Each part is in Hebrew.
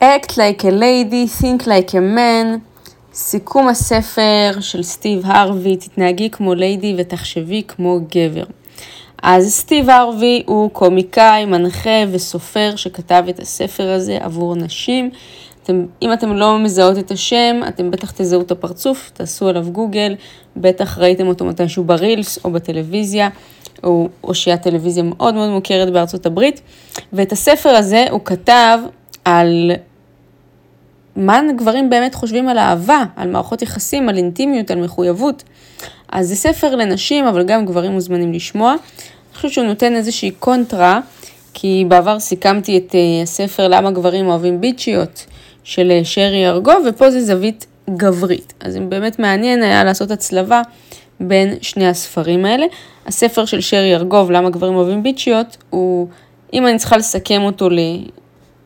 Act like a lady, think like a man, סיכום הספר של סטיב הרווי, תתנהגי כמו ליידי ותחשבי כמו גבר. אז סטיב הרווי הוא קומיקאי, מנחה וסופר שכתב את הספר הזה עבור נשים. אתם, אם אתם לא מזהות את השם, אתם בטח תזהו את הפרצוף, תעשו עליו גוגל, בטח ראיתם אותו מתישהו ברילס או בטלוויזיה, או, או שהיא הטלוויזיה מאוד מאוד מוכרת בארצות הברית. ואת הספר הזה הוא כתב על מה גברים באמת חושבים על אהבה, על מערכות יחסים, על אינטימיות, על מחויבות. אז זה ספר לנשים, אבל גם גברים מוזמנים לשמוע. אני חושבת שהוא נותן איזושהי קונטרה, כי בעבר סיכמתי את אה, הספר למה גברים אוהבים ביצ'יות של אה, שרי ארגוב, ופה זה זווית גברית. אז אם באמת מעניין היה לעשות הצלבה בין שני הספרים האלה. הספר של שרי ארגוב, למה גברים אוהבים ביצ'יות, הוא, אם אני צריכה לסכם אותו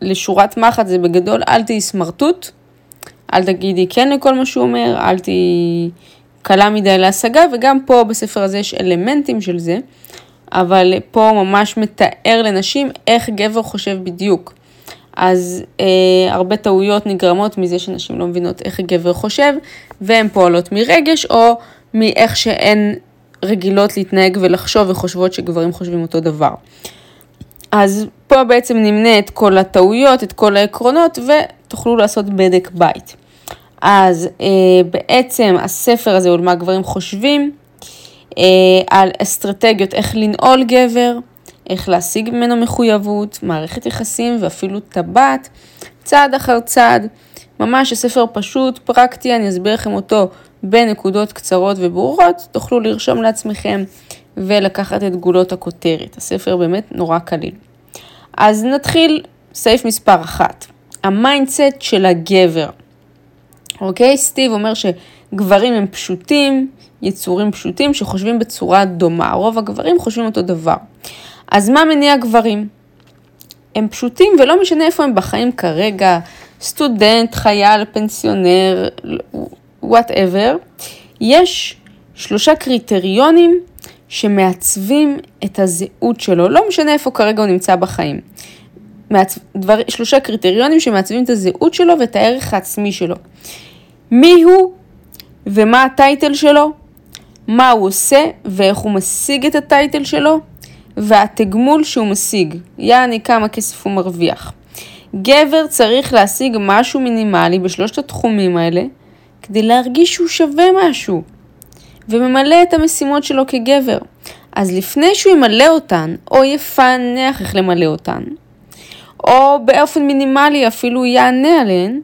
לשורת מחט, זה בגדול, אל תהיי סמרטוט, אל תגידי כן לכל מה שהוא אומר, אל תהיי קלה מדי להשגה, וגם פה בספר הזה יש אלמנטים של זה, אבל פה ממש מתאר לנשים איך גבר חושב בדיוק. אז אה, הרבה טעויות נגרמות מזה שנשים לא מבינות איך גבר חושב, והן פועלות מרגש, או מאיך שהן רגילות להתנהג ולחשוב וחושבות שגברים חושבים אותו דבר. אז פה בעצם נמנה את כל הטעויות, את כל העקרונות, ותוכלו לעשות בדק בית. אז אה, בעצם הספר הזה הוא על מה גברים חושבים, אה, על אסטרטגיות איך לנעול גבר, איך להשיג ממנו מחויבות, מערכת יחסים ואפילו טבעת, צעד אחר צעד. ממש הספר פשוט, פרקטי, אני אסביר לכם אותו בנקודות קצרות וברורות, תוכלו לרשום לעצמכם ולקחת את גולות הכותרת. הספר באמת נורא קליל. אז נתחיל סעיף מספר אחת, ה mindset של הגבר. אוקיי? סטיב אומר שגברים הם פשוטים, יצורים פשוטים שחושבים בצורה דומה. רוב הגברים חושבים אותו דבר. אז מה מניע גברים? הם פשוטים ולא משנה איפה הם בחיים כרגע, סטודנט, חייל, פנסיונר, whatever. יש שלושה קריטריונים שמעצבים את הזהות שלו, לא משנה איפה כרגע הוא נמצא בחיים. מעצ... דבר... שלושה קריטריונים שמעצבים את הזהות שלו ואת הערך העצמי שלו. מי הוא ומה ה title שלו, מה הוא עושה ואיך הוא משיג את הטייטל שלו, והתגמול שהוא משיג, יעני כמה כסף הוא מרוויח. גבר צריך להשיג משהו מינימלי בשלושת התחומים האלה כדי להרגיש שהוא שווה משהו. וממלא את המשימות שלו כגבר. אז לפני שהוא ימלא אותן, או יפענח איך למלא אותן, או באופן מינימלי אפילו יענה עליהן,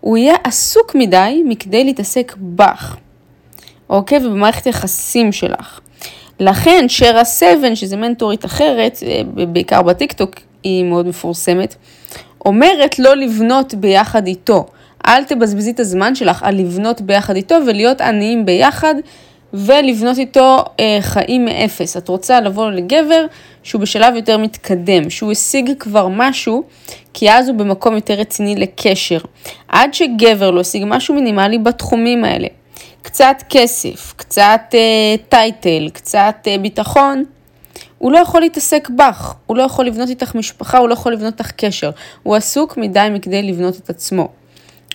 הוא יהיה עסוק מדי מכדי להתעסק בך, אוקיי? ובמערכת יחסים שלך. לכן שרה סבן, שזה מנטורית אחרת, אה, בעיקר בטיקטוק, היא מאוד מפורסמת, אומרת לא לבנות ביחד איתו. אל תבזבזי את הזמן שלך על לבנות ביחד איתו ולהיות עניים ביחד ולבנות איתו אה, חיים מאפס. את רוצה לבוא לגבר שהוא בשלב יותר מתקדם, שהוא השיג כבר משהו, כי אז הוא במקום יותר רציני לקשר. עד שגבר לא השיג משהו מינימלי בתחומים האלה, קצת כסף, קצת אה, טייטל, קצת אה, ביטחון, הוא לא יכול להתעסק בך, הוא לא יכול לבנות איתך משפחה, הוא לא יכול לבנות איתך קשר. הוא עסוק מדי מכדי לבנות את עצמו.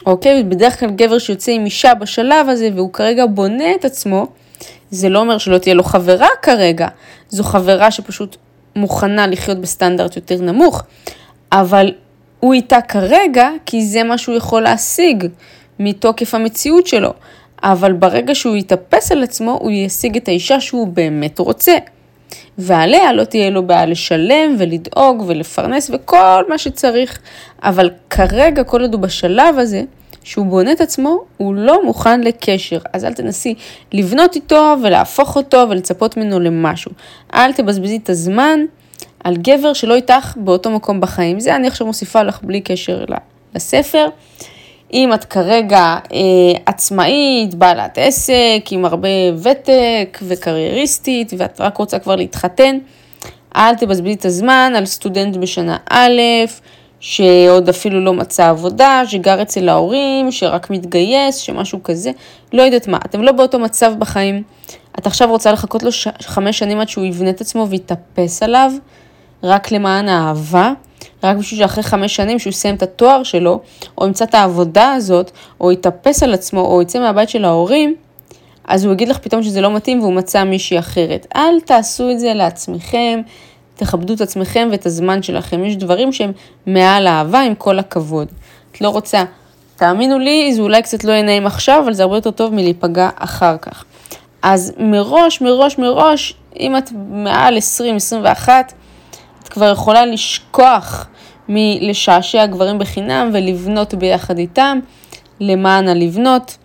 אוקיי? בדרך כלל גבר שיוצא עם אישה בשלב הזה והוא כרגע בונה את עצמו, זה לא אומר שלא תהיה לו חברה כרגע, זו חברה שפשוט מוכנה לחיות בסטנדרט יותר נמוך, אבל הוא איתה כרגע כי זה מה שהוא יכול להשיג מתוקף המציאות שלו. אבל ברגע שהוא יתאפס על עצמו, הוא ישיג את האישה שהוא באמת רוצה. ועליה לא תהיה לו בעיה לשלם ולדאוג ולפרנס וכל מה שצריך. אבל כרגע, כל עוד הוא בשלב הזה, שהוא בונה את עצמו, הוא לא מוכן לקשר. אז אל תנסי לבנות איתו ולהפוך אותו ולצפות ממנו למשהו. אל תבזבזי את הזמן על גבר שלא איתך באותו מקום בחיים. זה אני עכשיו מוסיפה לך בלי קשר לספר. אם את כרגע אה, עצמאית, בעלת עסק, עם הרבה ותק וקרייריסטית, ואת רק רוצה כבר להתחתן, אל תבזבזי את הזמן על סטודנט בשנה א', שעוד אפילו לא מצא עבודה, שגר אצל ההורים, שרק מתגייס, שמשהו כזה, לא יודעת מה, אתם לא באותו מצב בחיים, את עכשיו רוצה לחכות לו ש... חמש שנים עד שהוא יבנה את עצמו ויתאפס עליו, רק למען האהבה, רק בשביל שאחרי חמש שנים שהוא יסיים את התואר שלו, או ימצא את העבודה הזאת, או יתאפס על עצמו, או יצא מהבית של ההורים, אז הוא יגיד לך פתאום שזה לא מתאים והוא מצא מישהי אחרת. אל תעשו את זה לעצמכם, תכבדו את עצמכם ואת הזמן שלכם. יש דברים שהם מעל אהבה, עם כל הכבוד. את לא רוצה, תאמינו לי, זה אולי קצת לא יהיה נעים עכשיו, אבל זה הרבה יותר טוב מלהיפגע אחר כך. אז מראש, מראש, מראש, אם את מעל 20-21, כבר יכולה לשכוח מלשעשע גברים בחינם ולבנות ביחד איתם, למען הלבנות.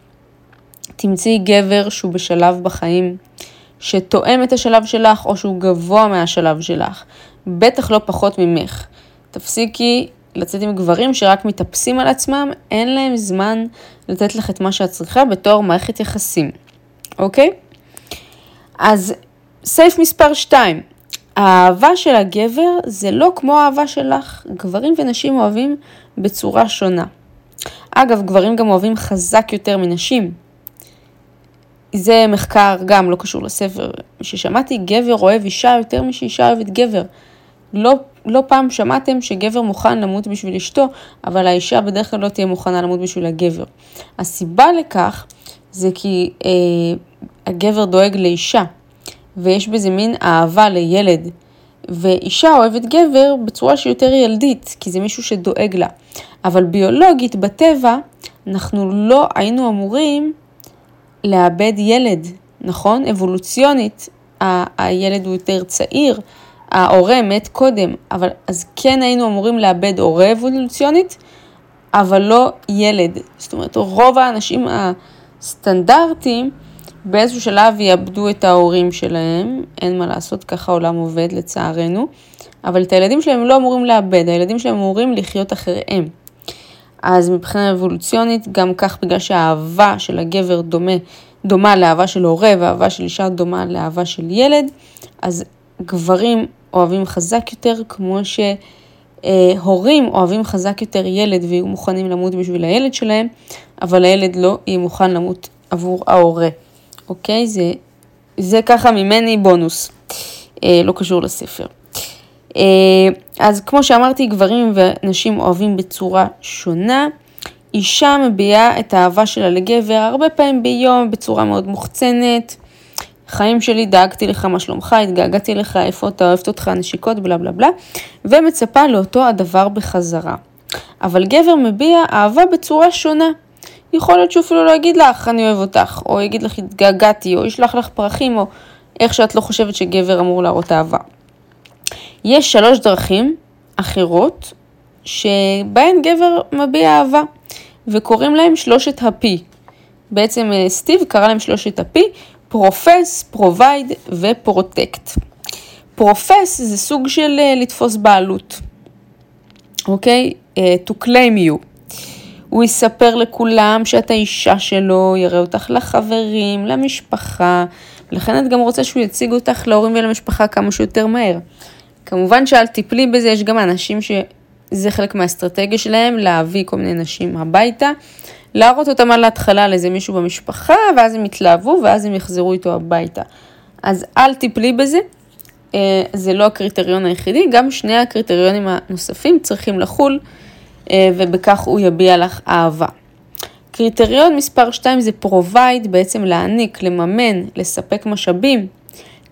תמצאי גבר שהוא בשלב בחיים, שתואם את השלב שלך או שהוא גבוה מהשלב שלך, בטח לא פחות ממך. תפסיקי לצאת עם גברים שרק מתאפסים על עצמם, אין להם זמן לתת לך את מה שאת צריכה בתור מערכת יחסים, אוקיי? אז סייף מספר 2, האהבה של הגבר זה לא כמו האהבה שלך. גברים ונשים אוהבים בצורה שונה. אגב, גברים גם אוהבים חזק יותר מנשים. זה מחקר גם לא קשור לספר ששמעתי, גבר אוהב אישה יותר משאישה אוהבת גבר. לא, לא פעם שמעתם שגבר מוכן למות בשביל אשתו, אבל האישה בדרך כלל לא תהיה מוכנה למות בשביל הגבר. הסיבה לכך זה כי אה, הגבר דואג לאישה, ויש בזה מין אהבה לילד. ואישה אוהבת גבר בצורה שיותר ילדית, כי זה מישהו שדואג לה. אבל ביולוגית, בטבע, אנחנו לא היינו אמורים לאבד ילד, נכון? אבולוציונית, ה- הילד הוא יותר צעיר, ההורה מת קודם, אבל אז כן היינו אמורים לאבד הורה אבולוציונית, אבל לא ילד. זאת אומרת, רוב האנשים הסטנדרטיים באיזשהו שלב יאבדו את ההורים שלהם, אין מה לעשות, ככה העולם עובד לצערנו, אבל את הילדים שלהם הם לא אמורים לאבד, הילדים שלהם אמורים לחיות אחריהם. אז מבחינה אבולוציונית, גם כך בגלל שהאהבה של הגבר דומה, דומה לאהבה של הורה והאהבה של אישה דומה לאהבה של ילד, אז גברים אוהבים חזק יותר, כמו שהורים אוהבים חזק יותר ילד ויהיו מוכנים למות בשביל הילד שלהם, אבל הילד לא יהיה מוכן למות עבור ההורה. אוקיי? זה, זה ככה ממני בונוס, אה, לא קשור לספר. אה, אז כמו שאמרתי, גברים ונשים אוהבים בצורה שונה. אישה מביעה את האהבה שלה לגבר הרבה פעמים ביום בצורה מאוד מוחצנת. חיים שלי, דאגתי לך מה שלומך, התגעגעתי לך, איפה אתה אוהבת אותך, נשיקות, בלה בלה בלה, ומצפה לאותו הדבר בחזרה. אבל גבר מביע אהבה בצורה שונה. יכול להיות שהוא אפילו לא יגיד לך, אני אוהב אותך, או יגיד לך, התגעגעתי, או ישלח לך פרחים, או איך שאת לא חושבת שגבר אמור להראות אהבה. יש שלוש דרכים אחרות שבהן גבר מביע אהבה, וקוראים להם שלושת ה P. בעצם אה, סטיב קרא להם שלושת ה P, profess, provide ו protect. profess זה סוג של אה, לתפוס בעלות, אוקיי? Okay? אה, uh, to claim you. הוא יספר לכולם שאת האישה שלו, יראה אותך לחברים, למשפחה, לכן את גם רוצה שהוא יציג אותך להורים ולמשפחה כמה שיותר מהר. כמובן שאל תיפלי בזה, יש גם אנשים שזה חלק מהאסטרטגיה שלהם, להביא כל מיני נשים הביתה, להראות אותם על ההתחלה לאיזה מישהו במשפחה, ואז הם יתלהבו, ואז הם יחזרו איתו הביתה. אז אל תיפלי בזה, אה, זה לא הקריטריון היחידי, גם שני הקריטריונים הנוספים צריכים לחול. אה, ובכך הוא יביע לך אהבה. קריטריון מספר 2 זה provide, בעצם להעניק, לממן, לספק משאבים.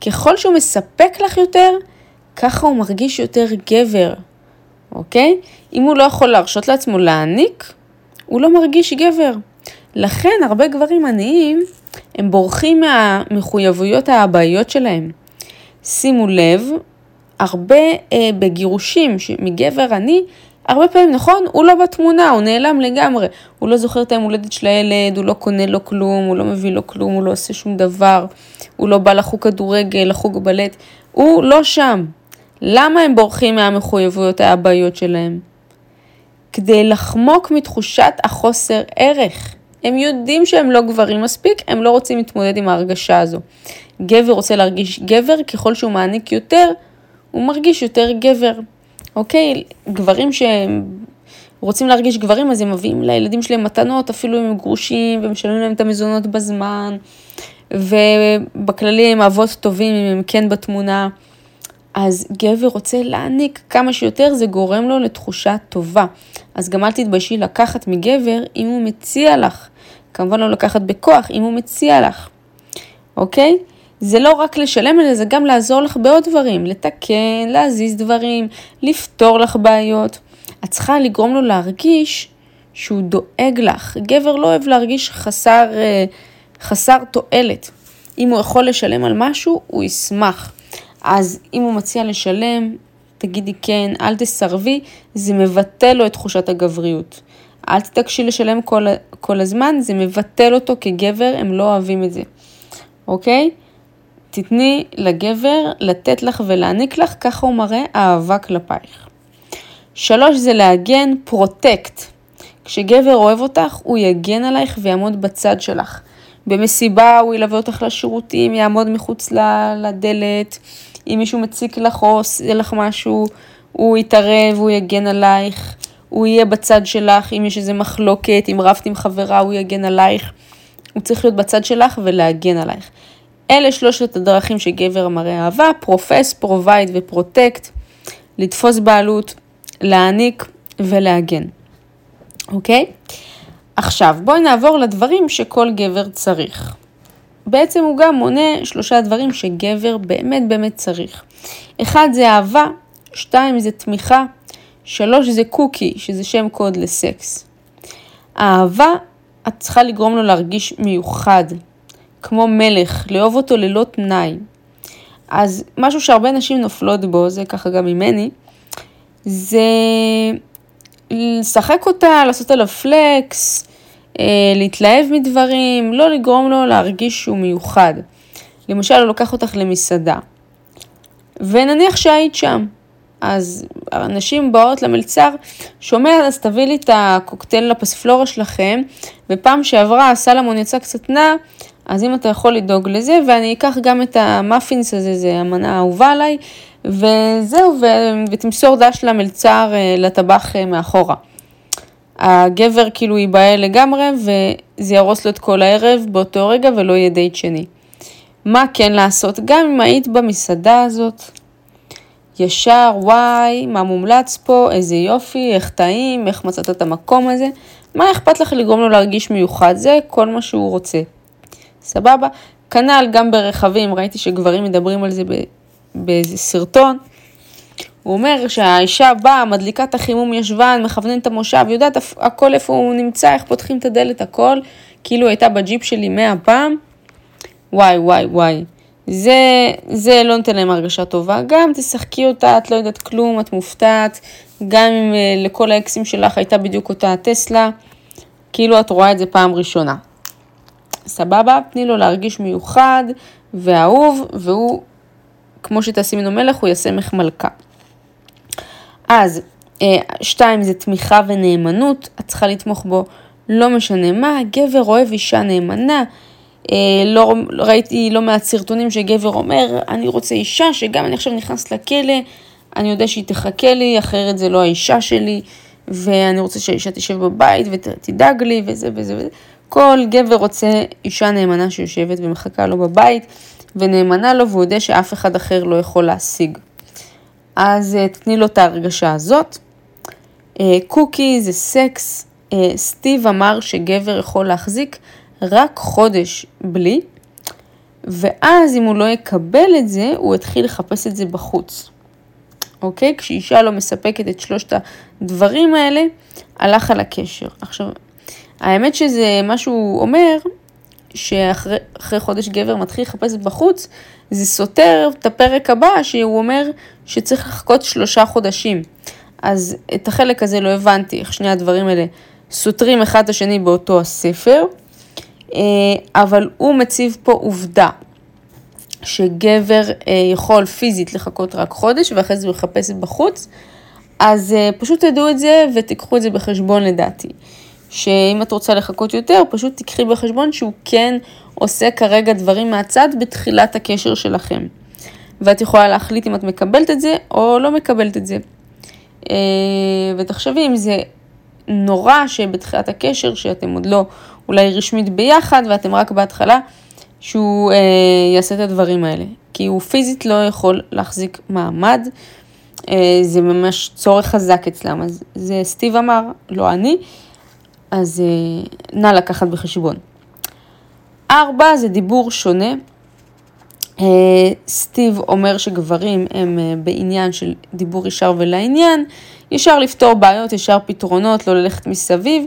ככל שהוא מספק לך יותר, ככה הוא מרגיש יותר גבר, אוקיי? אם הוא לא יכול להרשות לעצמו להעניק, הוא לא מרגיש גבר. לכן הרבה גברים עניים, הם בורחים מהמחויבויות האבאיות שלהם. שימו לב, הרבה אה, בגירושים מגבר עני, הרבה פעמים, נכון, הוא לא בתמונה, הוא נעלם לגמרי. הוא לא זוכר את היום הולדת של הילד, הוא לא קונה לו כלום, הוא לא מביא לו כלום, הוא לא עושה שום דבר, הוא לא בא לחוג כדורגל, לחוג בלט, הוא לא שם. למה הם בורחים מהמחויבויות האבאיות שלהם? כדי לחמוק מתחושת החוסר ערך. הם יודעים שהם לא גברים מספיק, הם לא רוצים להתמודד עם ההרגשה הזו. גבר רוצה להרגיש גבר, ככל שהוא מעניק יותר, הוא מרגיש יותר גבר. אוקיי? גברים שהם רוצים להרגיש גברים, אז הם מביאים לילדים שלהם מתנות, אפילו אם הם גרושים, ומשלמים להם את המזונות בזמן, ובכללי הם אבות טובים אם הם כן בתמונה. אז גבר רוצה להעניק כמה שיותר, זה גורם לו לתחושה טובה. אז גם אל תתביישי לקחת מגבר אם הוא מציע לך. כמובן לא לקחת בכוח, אם הוא מציע לך, אוקיי? זה לא רק לשלם על זה, זה גם לעזור לך בעוד דברים, לתקן, להזיז דברים, לפתור לך בעיות. את צריכה לגרום לו להרגיש שהוא דואג לך. גבר לא אוהב להרגיש חסר, אה, חסר תועלת. אם הוא יכול לשלם על משהו, הוא ישמח. אז אם הוא מציע לשלם, תגידי כן, אל תסרבי, זה מבטל לו את תחושת הגבריות. אל תתעקשי לשלם כל, כל הזמן, זה מבטל אותו כגבר, הם לא אוהבים את זה, אוקיי? תתני לגבר לתת לך ולהעניק לך, ככה הוא מראה אהבה כלפייך. שלוש זה להגן, פרוטקט. כשגבר אוהב אותך, הוא יגן עלייך ויעמוד בצד שלך. במסיבה הוא ילווה אותך לשירותים, יעמוד מחוץ לדלת, אם מישהו מציק לך או עושה לך משהו, הוא יתערב, הוא יגן עלייך, הוא יהיה בצד שלך, אם יש איזה מחלוקת, אם רבת עם חברה, הוא יגן עלייך. הוא צריך להיות בצד שלך ולהגן עלייך. אלה שלושת הדרכים שגבר מראה אהבה, profess, provide ו protect, לתפוס בעלות, להעניק ולהגן. אוקיי? עכשיו, בואי נעבור לדברים שכל גבר צריך. בעצם הוא גם מונה שלושה דברים שגבר באמת באמת צריך. אחד זה אהבה, שתיים זה תמיכה, שלוש זה קוקי, שזה שם קוד לסקס. אהבה, את צריכה לגרום לו להרגיש מיוחד, כמו מלך, לאהוב אותו ללא תנאי. אז משהו שהרבה נשים נופלות בו, זה ככה גם ממני, זה לשחק אותה, לעשות עליו פלקס, אה, להתלהב מדברים, לא לגרום לו להרגיש שהוא מיוחד. למשל, הוא לוקח אותך למסעדה, ונניח שהיית שם, אז הנשים באות למלצר, שומע, אז תביא לי את הקוקטייל לפספלורה שלכם, ופעם שעברה הסלמון יצא קצת נע, אז אם אתה יכול לדאוג לזה, ואני אקח גם את המאפינס הזה, זה המנה האהובה עליי, וזהו, ו... ותמסור דש למלצר, אה, לטבח אה, מאחורה. הגבר כאילו ייבהל לגמרי, וזה יהרוס לו את כל הערב באותו רגע, ולא יהיה דייט שני. מה כן לעשות? גם אם היית במסעדה הזאת, ישר, וואי, מה מומלץ פה, איזה יופי, איך טעים, איך מצאת את המקום הזה, מה אכפת לך לגרום לו להרגיש מיוחד? זה כל מה שהוא רוצה. סבבה? כנ"ל גם ברכבים, ראיתי שגברים מדברים על זה באיזה סרטון. הוא אומר שהאישה באה, מדליקה את החימום ישבן, מכוונן את המושב, יודעת הכל איפה הוא נמצא, איך פותחים את הדלת, הכל, כאילו הייתה בג'יפ שלי מאה פעם. וואי, וואי, וואי. זה, זה לא נותן להם הרגשה טובה. גם תשחקי אותה, את לא יודעת כלום, את מופתעת. גם אם uh, לכל האקסים שלך הייתה בדיוק אותה טסלה, כאילו את רואה את זה פעם ראשונה. סבבה? תני לו להרגיש מיוחד ואהוב, והוא, כמו שתעשי ממנו מלך, הוא יעשה ממך מלכה. אז, אה, שתיים זה תמיכה ונאמנות, את צריכה לתמוך בו לא משנה מה, גבר אוהב אישה נאמנה. אה, לא, ראיתי לא מעט סרטונים שגבר אומר, אני רוצה אישה שגם אני עכשיו נכנס לכלא, אני יודע שהיא תחכה לי, אחרת זה לא האישה שלי, ואני רוצה שהאישה תשב בבית ותדאג לי וזה וזה וזה. כל גבר רוצה אישה נאמנה שיושבת ומחכה לו בבית, ונאמנה לו והוא יודע שאף אחד אחר לא יכול להשיג. אז אה, תתני לו את ההרגשה הזאת. אה, קוקי זה סקס. אה, סטיב אמר שגבר יכול להחזיק רק חודש בלי, ואז אם הוא לא יקבל את זה, הוא יתחיל לחפש את זה בחוץ. אוקיי? כשאישה לא מספקת את שלושת הדברים האלה, הלך על הקשר. עכשיו, האמת שזה, מה שהוא אומר, שאחרי חודש גבר מתחיל לחפש בחוץ, זה סותר את הפרק הבא, שהוא אומר שצריך לחכות שלושה חודשים. אז את החלק הזה לא הבנתי, איך שני הדברים האלה סותרים אחד את השני באותו הספר, אה, אבל הוא מציב פה עובדה, שגבר אה, יכול פיזית לחכות רק חודש ואחרי זה הוא יחפש בחוץ, אז אה, פשוט תדעו את זה ותיקחו את זה בחשבון לדעתי. שאם את רוצה לחכות יותר, פשוט תיקחי בחשבון שהוא כן עושה כרגע דברים מהצד בתחילת הקשר שלכם. ואת יכולה להחליט אם את מקבלת את זה או לא מקבלת את זה. אה, ותחשבי אם זה נורא שבתחילת הקשר, שאתם עוד לא אולי רשמית ביחד ואתם רק בהתחלה, שהוא אה, יעשה את הדברים האלה, כי הוא פיזית לא יכול להחזיק מעמד, אה, זה ממש צורך חזק אצלם, אז זה סטיב אמר, לא אני, אז אה, נא לקחת בחשבון. ארבע זה דיבור שונה. אה, סטיב אומר שגברים הם אה, בעניין של דיבור ישר ולעניין, ישר לפתור בעיות, ישר פתרונות, לא ללכת מסביב,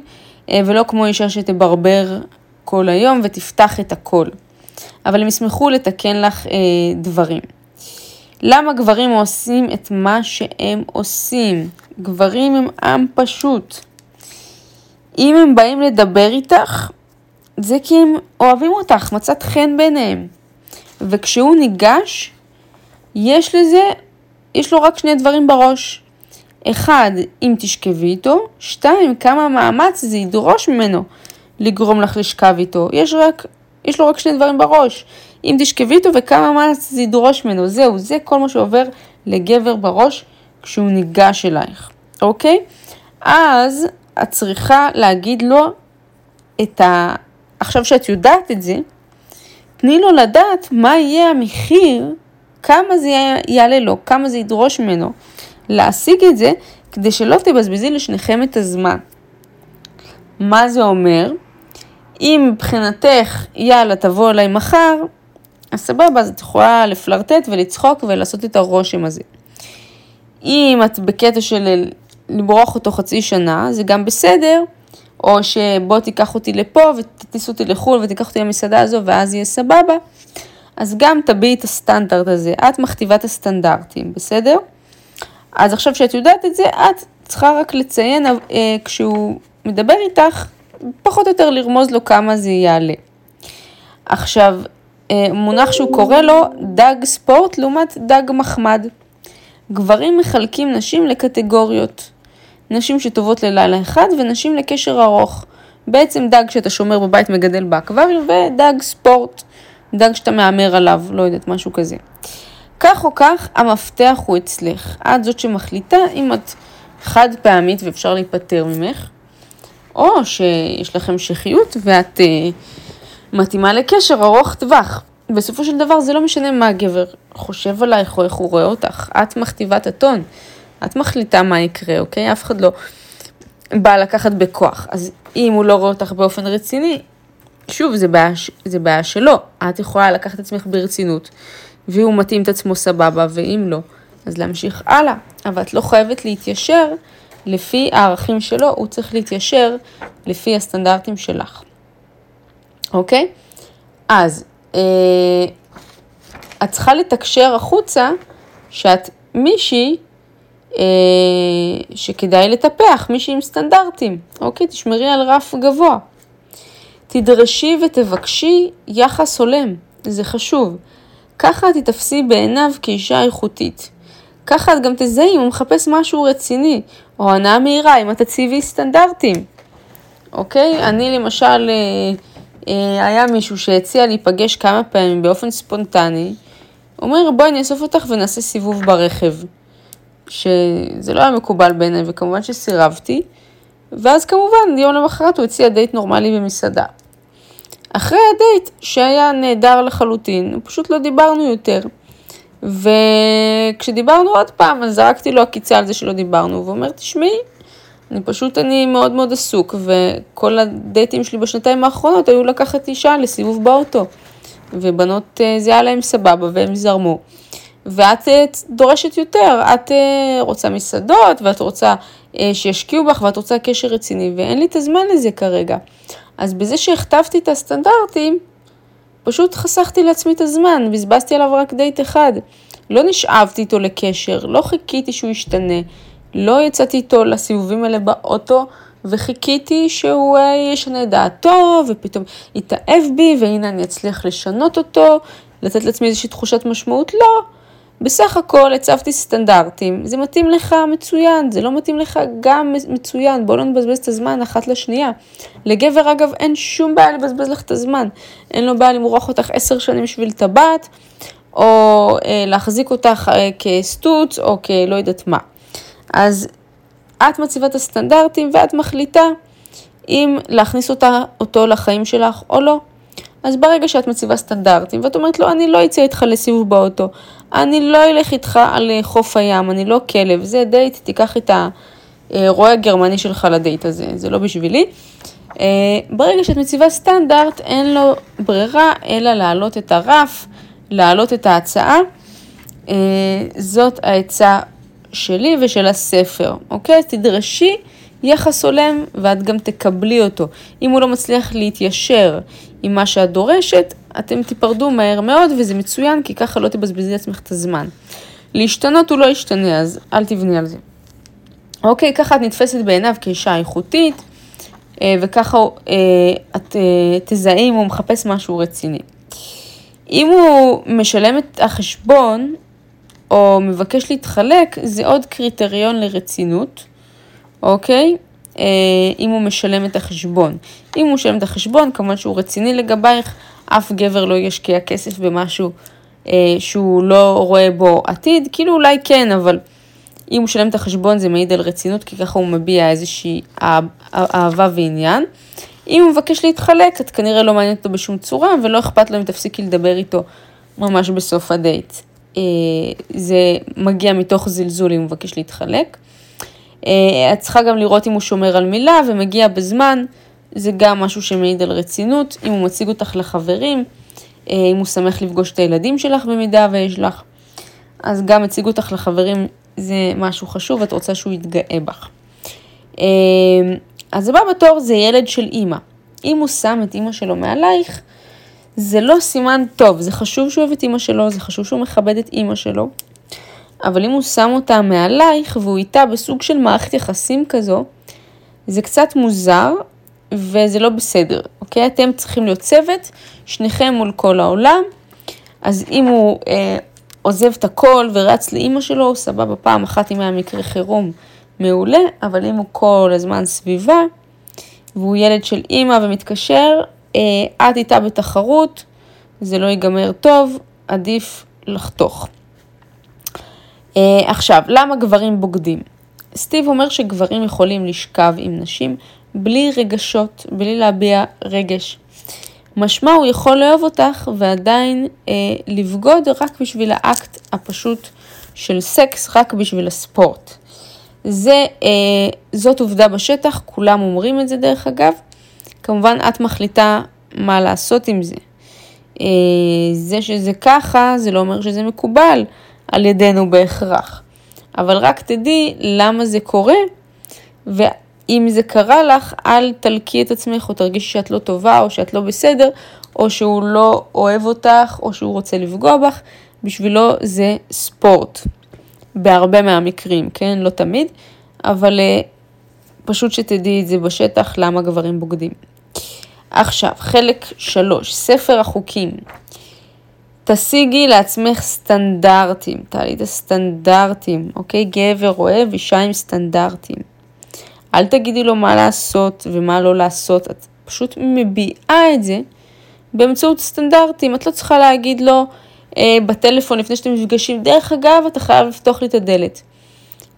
ולא כמו אישה שתברבר כל היום ותפתח את הכל. אבל הם ישמחו לתקן לך דברים. למה גברים עושים את מה שהם עושים? גברים הם עם פשוט. אם הם באים לדבר איתך, זה כי הם אוהבים אותך, מצאת חן ביניהם. וכשהוא ניגש, יש לזה, יש לו רק שני דברים בראש. אחד, אם תשכבי איתו, שתיים, כמה מאמץ זה ידרוש ממנו לגרום לך לשכב איתו. יש, רק, יש לו רק שני דברים בראש. אם תשכבי איתו וכמה מאמץ זה ידרוש ממנו. זהו, זה כל מה שעובר לגבר בראש כשהוא ניגש אלייך, אוקיי? אז את צריכה להגיד לו את ה... עכשיו שאת יודעת את זה, תני לו לדעת מה יהיה המחיר, כמה זה יעלה לו, כמה זה ידרוש ממנו להשיג את זה, כדי שלא תבזבזי לשניכם את הזמן. מה זה אומר? אם מבחינתך, יאללה, תבוא אליי מחר, אז סבבה, אז את יכולה לפלרטט ולצחוק ולעשות את הרושם הזה. אם את בקטע של למרוח אותו חצי שנה, זה גם בסדר, או שבוא תיקח אותי לפה ותטיס אותי לחו"ל ותיקח אותי למסעדה הזו ואז יהיה סבבה, אז גם תביעי את הסטנדרט הזה, את מכתיבה את הסטנדרטים, בסדר? אז עכשיו שאת יודעת את זה, את צריכה רק לציין אה, כשהוא מדבר איתך, פחות או יותר לרמוז לו כמה זה יעלה. עכשיו, אה, מונח שהוא קורא לו דג ספורט לעומת דג מחמד. גברים מחלקים נשים לקטגוריות. נשים שטובות ללילה אחד ונשים לקשר ארוך. בעצם דג שאתה שומר בבית מגדל באקווריום ודג ספורט, דג שאתה מהמר עליו, לא יודעת, משהו כזה. כך או כך, המפתח הוא אצלך. את זאת שמחליטה אם את חד פעמית ואפשר להיפטר ממך, או שיש לך המשכיות ואת uh, מתאימה לקשר ארוך טווח. בסופו של דבר זה לא משנה מה הגבר חושב עלייך או איך הוא רואה אותך, את מכתיבה את הטון. את מחליטה מה יקרה, אוקיי? אף אחד לא בא לקחת בכוח. אז אם הוא לא רואה אותך באופן רציני, שוב, זה בעיה, זה בעיה שלו. את יכולה לקחת את עצמך ברצינות, והוא מתאים את עצמו סבבה, ואם לא, אז להמשיך הלאה. אבל את לא חייבת להתיישר לפי הערכים שלו, הוא צריך להתיישר לפי הסטנדרטים שלך. אוקיי? אז אה, את צריכה לתקשר החוצה שאת מישהי שכדאי לטפח, מישהי עם סטנדרטים, אוקיי? תשמרי על רף גבוה. תדרשי ותבקשי יחס הולם, זה חשוב. ככה את תתפסי בעיניו כאישה איכותית. ככה את גם תזהי אם הוא מחפש משהו רציני, או הנאה מהירה, אם את תציבי סטנדרטים. אוקיי? אני למשל, אה, אה, היה מישהו שהציע להיפגש כמה פעמים באופן ספונטני, אומר בואי אני אאסוף אותך ונעשה סיבוב ברכב. שזה לא היה מקובל בעיניי, וכמובן שסירבתי. ואז כמובן, יום למחרת הוא הציע דייט נורמלי במסעדה. אחרי הדייט, שהיה נהדר לחלוטין, פשוט לא דיברנו יותר. וכשדיברנו עוד פעם, אז זרקתי לו עקיצה על זה שלא דיברנו, והוא אומר, תשמעי, אני פשוט, אני מאוד מאוד עסוק, וכל הדייטים שלי בשנתיים האחרונות היו לקחת אישה לסיבוב באוטו. ובנות אה, זה היה להם סבבה והם זרמו. ואת אה, דורשת יותר, את אה, רוצה מסעדות ואת רוצה שישקיעו בך ואת רוצה קשר רציני ואין לי את הזמן לזה כרגע. אז בזה שהכתבתי את הסטנדרטים, פשוט חסכתי לעצמי את הזמן, בזבזתי עליו רק דייט אחד. לא נשאבתי איתו לקשר, לא חיכיתי שהוא ישתנה, לא יצאתי איתו לסיבובים האלה באוטו וחיכיתי שהוא ישנה את דעתו ופתאום יתאהב בי והנה אני אצליח לשנות אותו, לתת לעצמי איזושהי תחושת משמעות, לא. בסך הכל הצבתי סטנדרטים, זה מתאים לך מצוין, זה לא מתאים לך גם מצוין, בוא לא נבזבז את הזמן אחת לשנייה. לגבר אגב אין שום בעיה לבזבז לך את הזמן, אין לו בעיה למרוח אותך עשר שנים בשביל טבעת, או אה, להחזיק אותך אה, כסטוץ, או כלא יודעת מה. אז את מציבה את הסטנדרטים ואת מחליטה אם להכניס אותה, אותו לחיים שלך או לא. אז ברגע שאת מציבה סטנדרטים, ואת אומרת לו, אני לא אצא איתך לסיבוב באוטו, אני לא אלך איתך על חוף הים, אני לא כלב, זה דייט, תיקח את הרועה הגרמני שלך לדייט הזה, זה לא בשבילי. אה, ברגע שאת מציבה סטנדרט, אין לו ברירה אלא להעלות את הרף, להעלות את ההצעה. אה, זאת העצה שלי ושל הספר, אוקיי? תדרשי יחס הולם ואת גם תקבלי אותו. אם הוא לא מצליח להתיישר עם מה שאת דורשת, אתם תיפרדו מהר מאוד וזה מצוין, כי ככה לא תבזבזי לעצמך את הזמן. להשתנות הוא לא ישתנה, אז אל תבני על זה. אוקיי, ככה את נתפסת בעיניו כאישה איכותית, אה, וככה אה, את אה, תזהי אם הוא מחפש משהו רציני. אם הוא משלם את החשבון, או מבקש להתחלק, זה עוד קריטריון לרצינות, אוקיי? אם הוא משלם את החשבון. אם הוא משלם את החשבון, כמובן שהוא רציני לגבייך, אף גבר לא ישקיע כסף במשהו שהוא לא רואה בו עתיד, כאילו אולי כן, אבל אם הוא משלם את החשבון זה מעיד על רצינות, כי ככה הוא מביע איזושהי אהבה ועניין. אם הוא מבקש להתחלק, את כנראה לא מעניינת אותו בשום צורה, ולא אכפת לו אם תפסיקי לדבר איתו ממש בסוף הדייט. אה, זה מגיע מתוך זלזול אם הוא מבקש להתחלק. אה, את צריכה גם לראות אם הוא שומר על מילה ומגיע בזמן, זה גם משהו שמעיד על רצינות. אם הוא מציג אותך לחברים, אה, אם הוא שמח לפגוש את הילדים שלך במידה ויש לך, אז גם מציג אותך לחברים זה משהו חשוב, את רוצה שהוא יתגאה בך. אמ, אז הבא בתור זה ילד של אימא. אם הוא שם את אימא שלו מעלייך, זה לא סימן טוב, זה חשוב שהוא אוהב את אימא שלו, זה חשוב שהוא מכבד את אימא שלו, אבל אם הוא שם אותה מעלייך והוא איתה בסוג של מערכת יחסים כזו, זה קצת מוזר וזה לא בסדר, אוקיי? אתם צריכים להיות צוות, שניכם מול כל העולם, אז אם הוא אה, עוזב את הכל ורץ לאימא שלו, סבבה, פעם אחת אם היה מקרה חירום, מעולה, אבל אם הוא כל הזמן סביבה, והוא ילד של אימא ומתקשר, אה, את איתה בתחרות, זה לא ייגמר טוב, עדיף לחתוך. אה, עכשיו, למה גברים בוגדים? סטיב אומר שגברים יכולים לשכב עם נשים בלי רגשות, בלי להביע רגש. משמע הוא יכול לאהוב אותך ועדיין אה, לבגוד רק בשביל האקט הפשוט של סקס, רק בשביל הספורט. זה, אה, זאת עובדה בשטח, כולם אומרים את זה דרך אגב. כמובן את מחליטה מה לעשות עם זה. אה, זה שזה ככה, זה לא אומר שזה מקובל על ידינו בהכרח. אבל רק תדעי למה זה קורה, אם זה קרה לך, אל תלקי את עצמך או תרגישי שאת לא טובה או שאת לא בסדר, או שהוא לא אוהב אותך או שהוא רוצה לפגוע בך, בשבילו זה ספורט. בהרבה מהמקרים, כן? לא תמיד, אבל uh, פשוט שתדעי את זה בשטח, למה גברים בוגדים. עכשיו, חלק שלוש, ספר החוקים. תשיגי לעצמך סטנדרטים, תעלי את הסטנדרטים, אוקיי? גבר אוהב אישה עם סטנדרטים. אל תגידי לו מה לעשות ומה לא לעשות, את פשוט מביעה את זה באמצעות סטנדרטים. את לא צריכה להגיד לו אה, בטלפון לפני שאתם נפגשים, דרך אגב, אתה חייב לפתוח לי את הדלת.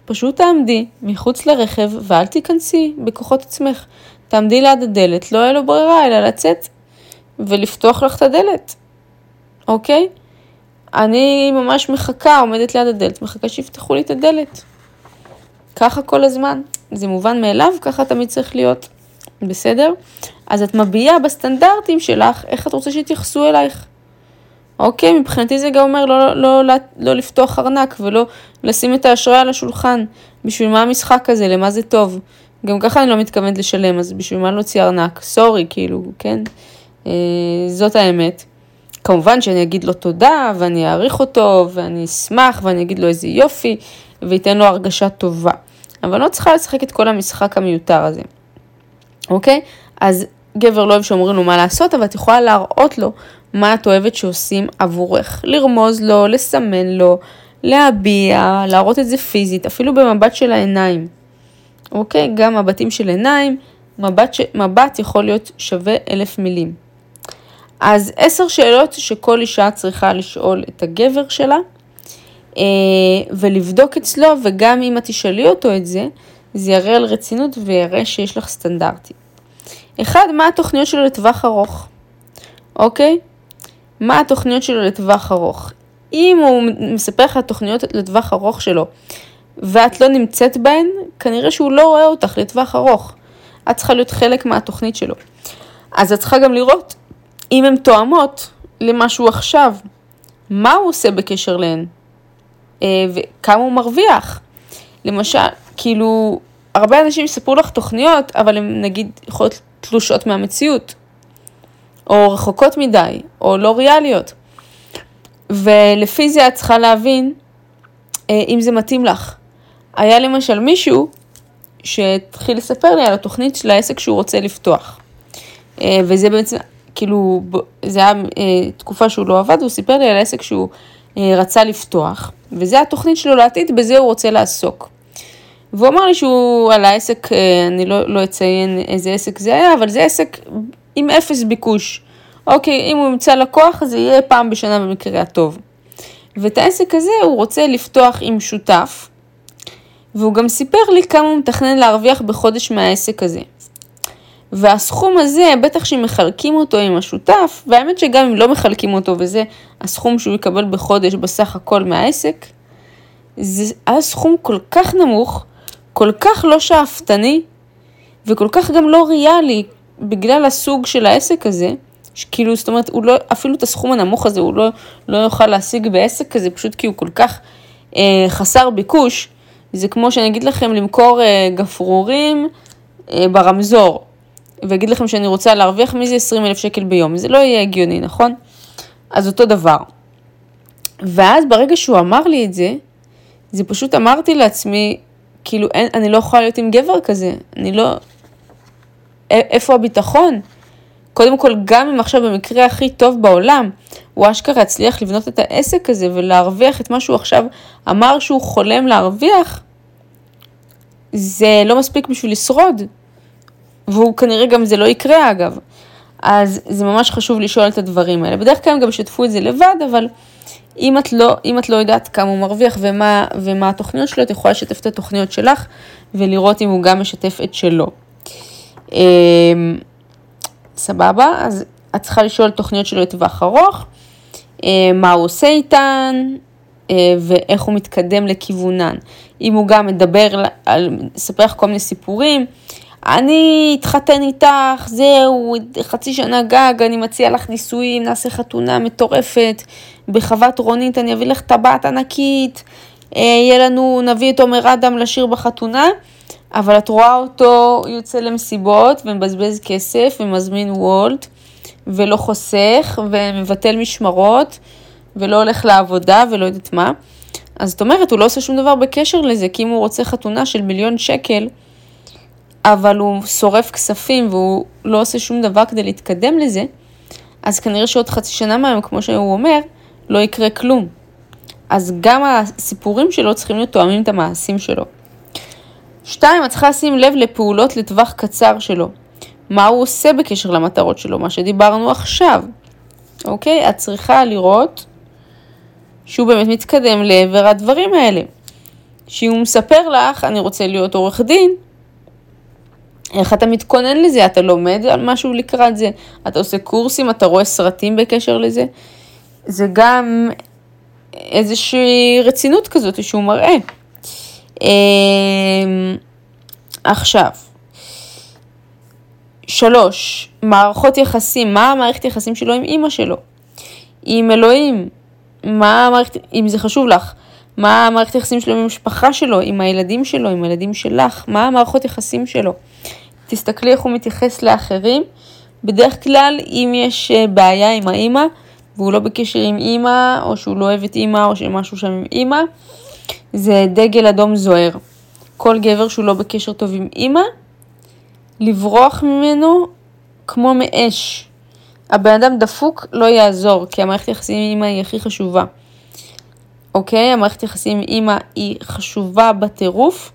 פשוט תעמדי מחוץ לרכב ואל תיכנסי בכוחות עצמך. תעמדי ליד הדלת, לא יהיה לו ברירה אלא לצאת ולפתוח לך את הדלת, אוקיי? אני ממש מחכה, עומדת ליד הדלת, מחכה שיפתחו לי את הדלת. ככה כל הזמן. זה מובן מאליו, ככה תמיד צריך להיות, בסדר? אז את מביעה בסטנדרטים שלך איך את רוצה שיתייחסו אלייך. אוקיי, מבחינתי זה גם אומר לא, לא, לא, לא לפתוח ארנק ולא לשים את האשראי על השולחן. בשביל מה המשחק הזה? למה זה טוב? גם ככה אני לא מתכוונת לשלם, אז בשביל מה להוציא ארנק? סורי, כאילו, כן? אה, זאת האמת. כמובן שאני אגיד לו תודה, ואני אעריך אותו, ואני אשמח, ואני אגיד לו איזה יופי, וייתן לו הרגשה טובה. אבל לא צריכה לשחק את כל המשחק המיותר הזה, אוקיי? אז גבר לא אוהב שאומרים לו מה לעשות, אבל את יכולה להראות לו מה את אוהבת שעושים עבורך. לרמוז לו, לסמן לו, להביע, להראות את זה פיזית, אפילו במבט של העיניים. אוקיי? גם מבטים של עיניים, מבט, ש... מבט יכול להיות שווה אלף מילים. אז עשר שאלות שכל אישה צריכה לשאול את הגבר שלה, אה, ולבדוק אצלו, וגם אם את תשאלי אותו את זה, זה יראה על רצינות ויראה שיש לך סטנדרטים. אחד, מה התוכניות שלו לטווח ארוך? אוקיי? מה התוכניות שלו לטווח ארוך? אם הוא מספר לך תוכניות לטווח ארוך שלו, ואת לא נמצאת בהן, כנראה שהוא לא רואה אותך לטווח ארוך. את צריכה להיות חלק מהתוכנית שלו. אז את צריכה גם לראות אם הן תואמות למה שהוא עכשיו. מה הוא עושה בקשר להן? אה, וכמה הוא מרוויח. למשל, כאילו, הרבה אנשים יספרו לך תוכניות, אבל הן נגיד יכולות תלושות מהמציאות, או רחוקות מדי, או לא ריאליות. ולפי זה את צריכה להבין אה, אם זה מתאים לך. היה למשל מישהו שהתחיל לספר לי על התוכנית של העסק שהוא רוצה לפתוח. אה, וזה בעצם, כאילו, זה היה אה, תקופה שהוא לא עבד, הוא סיפר לי על העסק שהוא רצה לפתוח, וזה התוכנית שלו לעתיד, בזה הוא רוצה לעסוק. והוא אמר לי שהוא על העסק, אני לא, לא אציין איזה עסק זה היה, אבל זה עסק עם אפס ביקוש. אוקיי, אם הוא ימצא לקוח, זה יהיה פעם בשנה במקרה הטוב. ואת העסק הזה הוא רוצה לפתוח עם שותף, והוא גם סיפר לי כמה הוא מתכנן להרוויח בחודש מהעסק הזה. והסכום הזה, בטח שמחלקים אותו עם השותף, והאמת שגם אם לא מחלקים אותו וזה הסכום שהוא יקבל בחודש בסך הכל מהעסק, זה היה סכום כל כך נמוך, כל כך לא שאפתני, וכל כך גם לא ריאלי, בגלל הסוג של העסק הזה, כאילו, זאת אומרת, הוא לא, אפילו את הסכום הנמוך הזה הוא לא, לא יוכל להשיג בעסק כזה, פשוט כי הוא כל כך אה, חסר ביקוש. זה כמו שאני אגיד לכם למכור אה, גפרורים אה, ברמזור, ואגיד לכם שאני רוצה להרוויח מזה 20 אלף שקל ביום, זה לא יהיה הגיוני, נכון? אז אותו דבר. ואז ברגע שהוא אמר לי את זה, זה פשוט אמרתי לעצמי, כאילו, אין, אני לא יכולה להיות עם גבר כזה, אני לא... איפה הביטחון? קודם כל, גם אם עכשיו במקרה הכי טוב בעולם, הוא אשכרה הצליח לבנות את העסק הזה ולהרוויח את מה שהוא עכשיו אמר שהוא חולם להרוויח, זה לא מספיק בשביל לשרוד. והוא כנראה גם זה לא יקרה אגב. אז זה ממש חשוב לשאול את הדברים האלה. בדרך כלל הם גם שתפו את זה לבד, אבל אם את לא, אם את לא יודעת כמה הוא מרוויח ומה, ומה התוכניות שלו, את יכולה לשתף את התוכניות שלך ולראות אם הוא גם משתף את שלו. אמ, סבבה? אז את צריכה לשאול תוכניות שלו לטווח ארוך, אה, מה הוא עושה איתן אה, ואיך הוא מתקדם לכיוונן. אם הוא גם מדבר, על, מספר לך כל מיני סיפורים, אני אתחתן איתך, זהו, חצי שנה גג, אני מציע לך נישואים, נעשה חתונה מטורפת, בחוות רונית אני אביא לך טבעת ענקית, אה, יהיה לנו, נביא את עומר אדם לשיר בחתונה. אבל את רואה אותו יוצא למסיבות ומבזבז כסף ומזמין וולט ולא חוסך ומבטל משמרות ולא הולך לעבודה ולא יודעת מה. אז זאת אומרת, הוא לא עושה שום דבר בקשר לזה, כי אם הוא רוצה חתונה של מיליון שקל, אבל הוא שורף כספים והוא לא עושה שום דבר כדי להתקדם לזה, אז כנראה שעוד חצי שנה מהיום, כמו שהוא אומר, לא יקרה כלום. אז גם הסיפורים שלו צריכים להיות תואמים את המעשים שלו. שתיים, את צריכה לשים לב לפעולות לטווח קצר שלו. מה הוא עושה בקשר למטרות שלו, מה שדיברנו עכשיו. אוקיי? את צריכה לראות שהוא באמת מתקדם לעבר הדברים האלה. שאם הוא מספר לך, אני רוצה להיות עורך דין, איך אתה מתכונן לזה? אתה לומד על משהו לקראת זה? אתה עושה קורסים? אתה רואה סרטים בקשר לזה? זה גם איזושהי רצינות כזאת שהוא מראה. אמ, עכשיו, שלוש, מערכות יחסים, מה המערכת יחסים שלו עם אימא שלו? עם אלוהים, מה המערכת, אם זה חשוב לך, מה המערכת יחסים שלו עם המשפחה שלו, עם הילדים שלו, עם הילדים שלך, מה המערכות יחסים שלו? תסתכלי איך הוא מתייחס לאחרים. בדרך כלל, אם יש אה, בעיה עם האימא, והוא לא בקשר עם אימא, או שהוא לא אוהב את אימא, או שמשהו שם עם אימא, זה דגל אדום זוהר. כל גבר שהוא לא בקשר טוב עם אימא, לברוח ממנו כמו מאש. הבן אדם דפוק לא יעזור, כי המערכת יחסים עם אימא היא הכי חשובה. אוקיי? המערכת יחסים עם אימא היא חשובה בטירוף,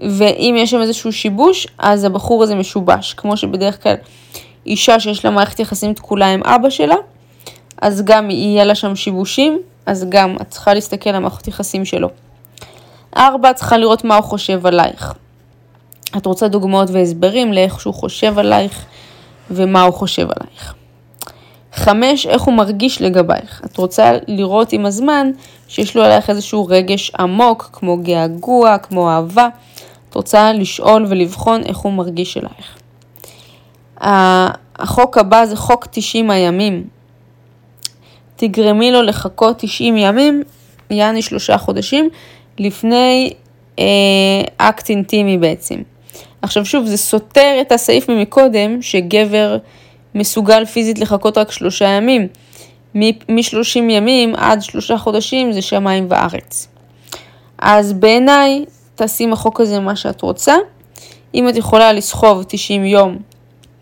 ואם יש שם איזשהו שיבוש, אז הבחור הזה משובש. כמו שבדרך כלל אישה שיש לה מערכת יחסים תקולה עם אבא שלה, אז גם יהיה לה שם שיבושים, אז גם את צריכה להסתכל על המערכות יחסים שלו. ארבע, את צריכה לראות מה הוא חושב עלייך. את רוצה דוגמאות והסברים לאיך שהוא חושב עלייך ומה הוא חושב עלייך. חמש, איך הוא מרגיש לגבייך. את רוצה לראות עם הזמן שיש לו עלייך איזשהו רגש עמוק, כמו געגוע, כמו אהבה. את רוצה לשאול ולבחון איך הוא מרגיש אלייך. החוק הבא זה חוק 90 הימים. תגרמי לו לחכות 90 ימים, יעני שלושה חודשים, לפני אה, אקט אינטימי בעצם. עכשיו שוב, זה סותר את הסעיף ממקודם, שגבר מסוגל פיזית לחכות רק שלושה ימים. מ-30 ימים עד שלושה חודשים זה שמיים וארץ. אז בעיניי, תעשי עם החוק הזה מה שאת רוצה. אם את יכולה לסחוב 90 יום,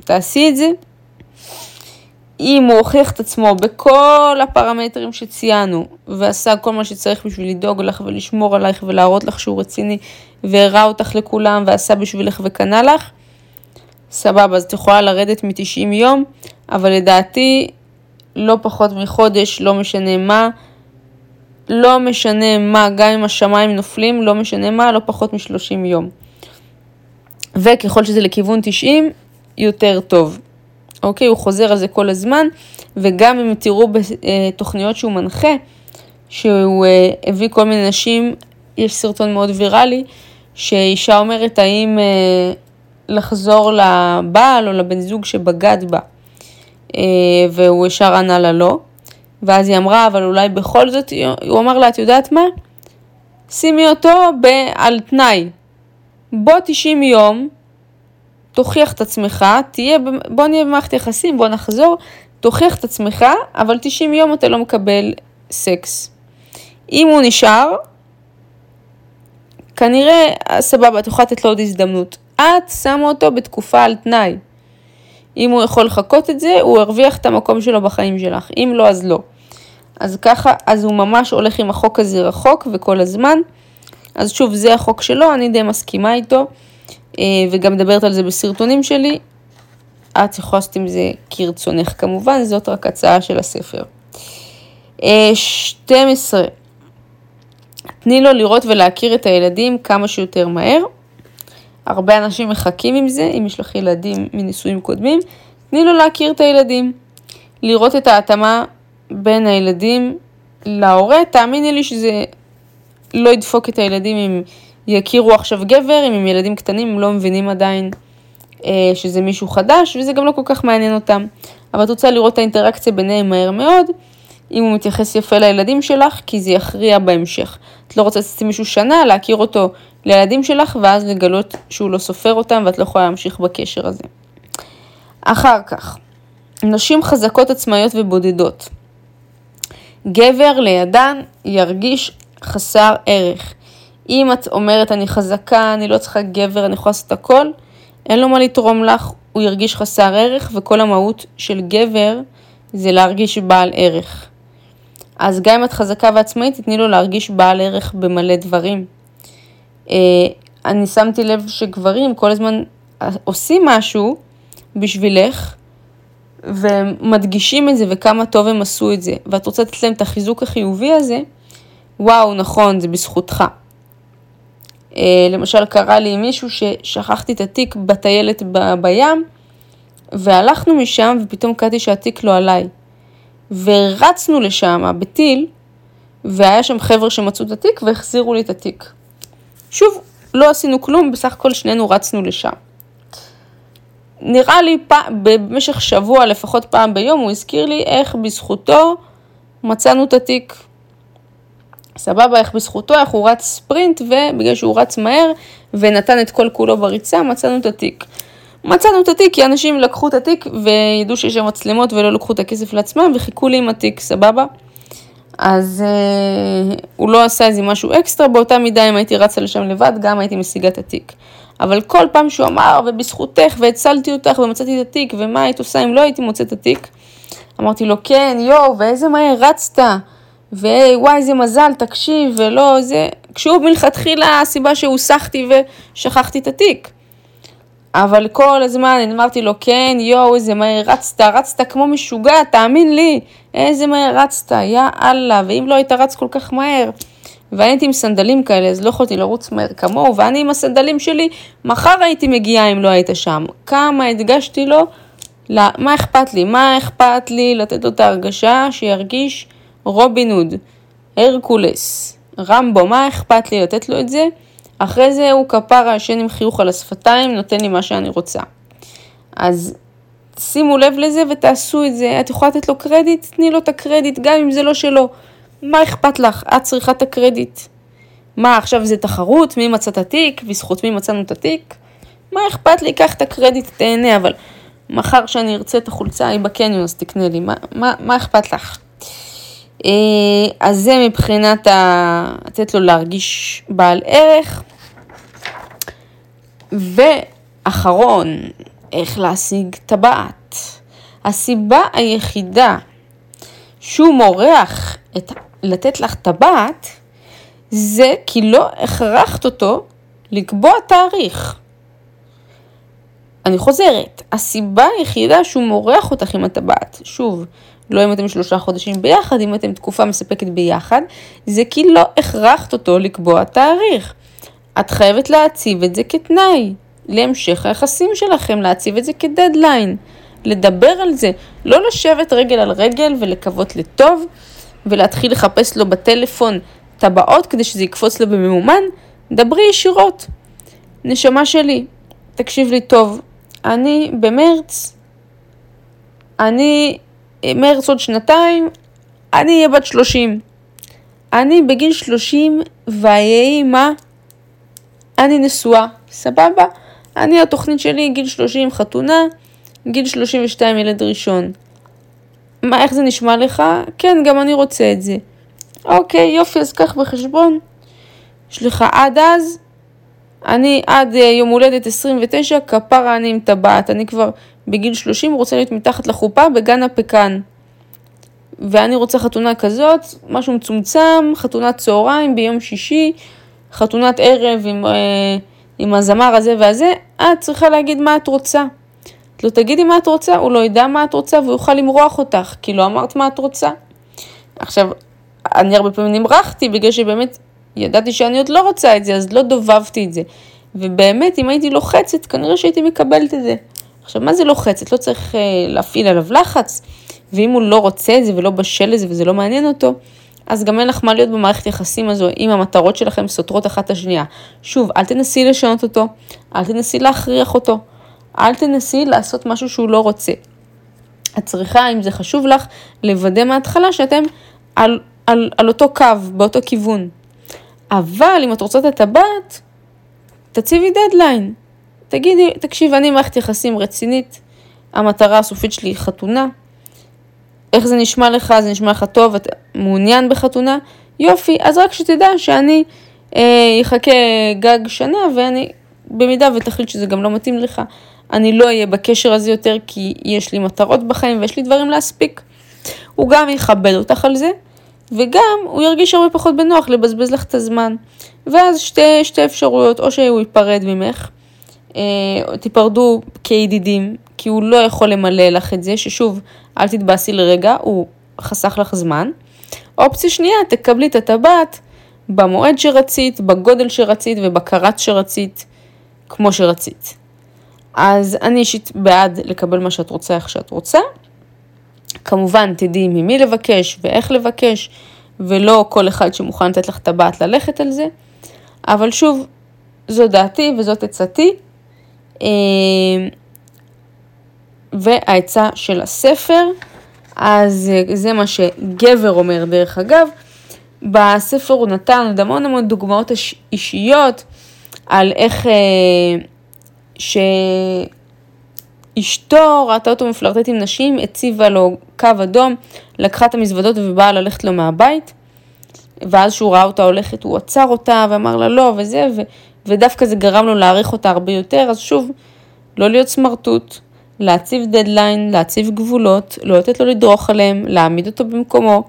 תעשי את זה. אם הוא הוכיח את עצמו בכל הפרמטרים שציינו, ועשה כל מה שצריך בשביל לדאוג לך ולשמור עלייך ולהראות לך שהוא רציני, והראה אותך לכולם ועשה בשבילך וקנה לך, סבבה, אז את יכולה לרדת מ-90 יום, אבל לדעתי לא פחות מחודש, לא משנה מה, לא משנה מה, גם אם השמיים נופלים, לא משנה מה, לא פחות מ-30 יום. וככל שזה לכיוון 90, יותר טוב. אוקיי? הוא חוזר על זה כל הזמן, וגם אם תראו בתוכניות שהוא מנחה, שהוא אה, הביא כל מיני נשים, יש סרטון מאוד ויראלי, שאישה אומרת האם אה, לחזור לבעל או לבן זוג שבגד בה, אה, והוא ישר ענה לה לא, ואז היא אמרה, אבל אולי בכל זאת, הוא אמר לה, את יודעת מה? שימי אותו ב- על תנאי. בוא 90 יום, תוכיח את עצמך, תהיה, בוא נהיה במערכת יחסים, בוא נחזור, תוכיח את עצמך, אבל 90 יום אתה לא מקבל סקס. אם הוא נשאר, כנראה, סבבה, את יכולה לתת לו עוד הזדמנות. את שמה אותו בתקופה על תנאי. אם הוא יכול לחכות את זה, הוא הרוויח את המקום שלו בחיים שלך. אם לא, אז לא. אז ככה, אז הוא ממש הולך עם החוק הזה רחוק וכל הזמן. אז שוב, זה החוק שלו, אני די מסכימה איתו. אה, וגם מדברת על זה בסרטונים שלי. את יכולה לעשות עם זה כרצונך כמובן, זאת רק הצעה של הספר. 12. אה, תני לו לראות ולהכיר את הילדים כמה שיותר מהר. הרבה אנשים מחכים עם זה, אם יש לך ילדים מנישואים קודמים, תני לו להכיר את הילדים. לראות את ההתאמה בין הילדים להורה, תאמיני לי שזה לא ידפוק את הילדים אם יכירו עכשיו גבר, אם הם ילדים קטנים, הם לא מבינים עדיין אה, שזה מישהו חדש, וזה גם לא כל כך מעניין אותם. אבל את רוצה לראות את האינטראקציה ביניהם מהר מאוד, אם הוא מתייחס יפה לילדים שלך, כי זה יכריע בהמשך. את לא רוצה לצאת מישהו שנה, להכיר אותו לילדים שלך, ואז לגלות שהוא לא סופר אותם, ואת לא יכולה להמשיך בקשר הזה. אחר כך, נשים חזקות עצמאיות ובודדות. גבר לידן ירגיש חסר ערך. אם את אומרת, אני חזקה, אני לא צריכה גבר, אני יכולה לעשות הכל, אין לו מה לתרום לך, הוא ירגיש חסר ערך, וכל המהות של גבר זה להרגיש בעל ערך. אז גם אם את חזקה ועצמאית, תתני לו להרגיש בעל ערך במלא דברים. אה, אני שמתי לב שגברים כל הזמן עושים משהו בשבילך, ומדגישים את זה וכמה טוב הם עשו את זה, ואת רוצה לתת להם את החיזוק החיובי הזה, וואו, נכון, זה בזכותך. אה, למשל, קרה לי עם מישהו ששכחתי את התיק בטיילת ב- בים, והלכנו משם ופתאום קראתי שהתיק לא עליי. ורצנו לשם בטיל, והיה שם חבר'ה שמצאו את התיק והחזירו לי את התיק. שוב, לא עשינו כלום, בסך הכל שנינו רצנו לשם. נראה לי פ... במשך שבוע, לפחות פעם ביום, הוא הזכיר לי איך בזכותו מצאנו את התיק. סבבה, איך בזכותו, איך הוא רץ ספרינט, ובגלל שהוא רץ מהר ונתן את כל כולו בריצה, מצאנו את התיק. מצאנו את התיק כי אנשים לקחו את התיק וידעו שיש שם מצלמות ולא לקחו את הכסף לעצמם וחיכו לי עם התיק, סבבה? אז אה, הוא לא עשה איזה משהו אקסטרה, באותה מידה אם הייתי רצה לשם לבד, גם הייתי משיגה את התיק. אבל כל פעם שהוא אמר, ובזכותך, והצלתי אותך, ומצאתי את התיק, ומה היית עושה אם לא הייתי מוצאת את התיק? אמרתי לו, כן, יואו, ואיזה מהר רצת. ווואי, איזה מזל, תקשיב, ולא, זה... כשהוא מלכתחילה הסיבה שהוסחתי ושכחתי את התיק. אבל כל הזמן אמרתי לו, כן, יואו, איזה מהר רצת, רצת כמו משוגע, תאמין לי, איזה מהר רצת, יא אללה, ואם לא היית רץ כל כך מהר. ואני הייתי עם סנדלים כאלה, אז לא יכולתי לרוץ מהר כמוהו, ואני עם הסנדלים שלי, מחר הייתי מגיעה אם לא היית שם. כמה הדגשתי לו لا, מה אכפת לי? מה אכפת לי לתת לו את ההרגשה שירגיש רובין הוד, הרקולס, רמבו, מה אכפת לי לתת לו את זה? אחרי זה הוא כפרה ישן עם חיוך על השפתיים, נותן לי מה שאני רוצה. אז שימו לב לזה ותעשו את זה. את יכולה לתת לו קרדיט, תני לו את הקרדיט, גם אם זה לא שלו. מה אכפת לך? את צריכה את הקרדיט. מה, עכשיו זה תחרות? מי מצא את התיק? בזכות מי מצאנו את התיק? מה אכפת לי? קח את הקרדיט, תהנה, אבל מחר שאני ארצה את החולצה ההיא בקניון, אז תקנה לי. מה, מה, מה אכפת לך? אה, אז זה מבחינת ה... לתת לו להרגיש בעל ערך. ואחרון, איך להשיג טבעת. הסיבה היחידה שהוא מורח את, לתת לך טבעת, זה כי לא הכרחת אותו לקבוע תאריך. אני חוזרת, הסיבה היחידה שהוא מורח אותך עם הטבעת, שוב, לא אם אתם שלושה חודשים ביחד, אם אתם תקופה מספקת ביחד, זה כי לא הכרחת אותו לקבוע תאריך. את חייבת להציב את זה כתנאי להמשך היחסים שלכם, להציב את זה כדדליין, לדבר על זה, לא לשבת רגל על רגל ולקוות לטוב ולהתחיל לחפש לו בטלפון טבעות כדי שזה יקפוץ לו בממומן, דברי ישירות. נשמה שלי, תקשיב לי טוב, אני במרץ, אני, מרץ עוד שנתיים, אני אהיה בת 30. אני בגיל 30 ויהי מה? אני נשואה, סבבה? אני, התוכנית שלי, גיל 30 חתונה, גיל 32 ילד ראשון. מה, איך זה נשמע לך? כן, גם אני רוצה את זה. אוקיי, יופי, אז קח בחשבון. יש לך עד אז, אני עד אה, יום הולדת 29, כפרה אני עם טבעת. אני כבר בגיל 30 רוצה להיות מתחת לחופה בגן הפקן. ואני רוצה חתונה כזאת, משהו מצומצם, חתונת צהריים ביום שישי, חתונת ערב עם, אה, עם הזמר הזה והזה, את צריכה להגיד מה את רוצה. את לא תגידי מה את רוצה, הוא לא ידע מה את רוצה והוא יוכל למרוח אותך, כי לא אמרת מה את רוצה. עכשיו, אני הרבה פעמים נמרחתי בגלל שבאמת ידעתי שאני עוד לא רוצה את זה, אז לא דובבתי את זה. ובאמת, אם הייתי לוחצת, כנראה שהייתי מקבלת את זה. עכשיו, מה זה לוחצת? לא צריך אה, להפעיל עליו לחץ, ואם הוא לא רוצה את זה ולא בשל לזה וזה לא מעניין אותו, אז גם אין לך מה להיות במערכת יחסים הזו אם המטרות שלכם סותרות אחת את השנייה. שוב, אל תנסי לשנות אותו, אל תנסי להכריח אותו, אל תנסי לעשות משהו שהוא לא רוצה. את צריכה, אם זה חשוב לך, לוודא מההתחלה שאתם על, על, על אותו קו, באותו כיוון. אבל אם את רוצה את הטבעת, תציבי דדליין. תגידי, תקשיב, אני מערכת יחסים רצינית, המטרה הסופית שלי היא חתונה, איך זה נשמע לך, זה נשמע לך טוב, אתה מעוניין בחתונה? יופי, אז רק שתדע שאני אה, אחכה גג שנה ואני, במידה ותחליט שזה גם לא מתאים לך, אני לא אהיה בקשר הזה יותר כי יש לי מטרות בחיים ויש לי דברים להספיק. הוא גם יכבד אותך על זה, וגם הוא ירגיש הרבה פחות בנוח לבזבז לך את הזמן. ואז שתי, שתי אפשרויות, או שהוא ייפרד ממך, אה, תיפרדו כידידים, כי הוא לא יכול למלא לך את זה, ששוב, אל תתבאסי לרגע, הוא חסך לך זמן. אופציה שנייה, תקבלי את הטבעת במועד שרצית, בגודל שרצית ובקרת שרצית, כמו שרצית. אז אני אישית בעד לקבל מה שאת רוצה, איך שאת רוצה. כמובן, תדעי ממי לבקש ואיך לבקש, ולא כל אחד שמוכן לתת לך טבעת ללכת על זה. אבל שוב, זו דעתי וזאת עצתי. אה, והעצה של הספר, אז זה מה שגבר אומר דרך אגב. בספר הוא נתן עוד המון המון דוגמאות אישיות על איך אה, שאשתו ראתה אותו מפלרטט עם נשים, הציבה לו קו אדום, לקחה את המזוודות ובאה ללכת לו מהבית, ואז שהוא ראה אותה הולכת, הוא עצר אותה ואמר לה לא וזה, ו, ודווקא זה גרם לו להעריך אותה הרבה יותר, אז שוב, לא להיות סמרטוט, להציב דדליין, להציב גבולות, לא לתת לו לדרוך עליהם, להעמיד אותו במקומו,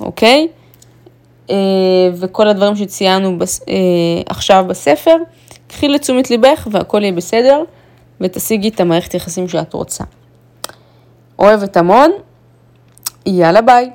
אוקיי? אה, וכל הדברים שציינו בס... אה, עכשיו בספר, קחי לתשומת ליבך והכל יהיה בסדר, ותשיגי את המערכת יחסים שאת רוצה. אוהבת המון, יאללה ביי.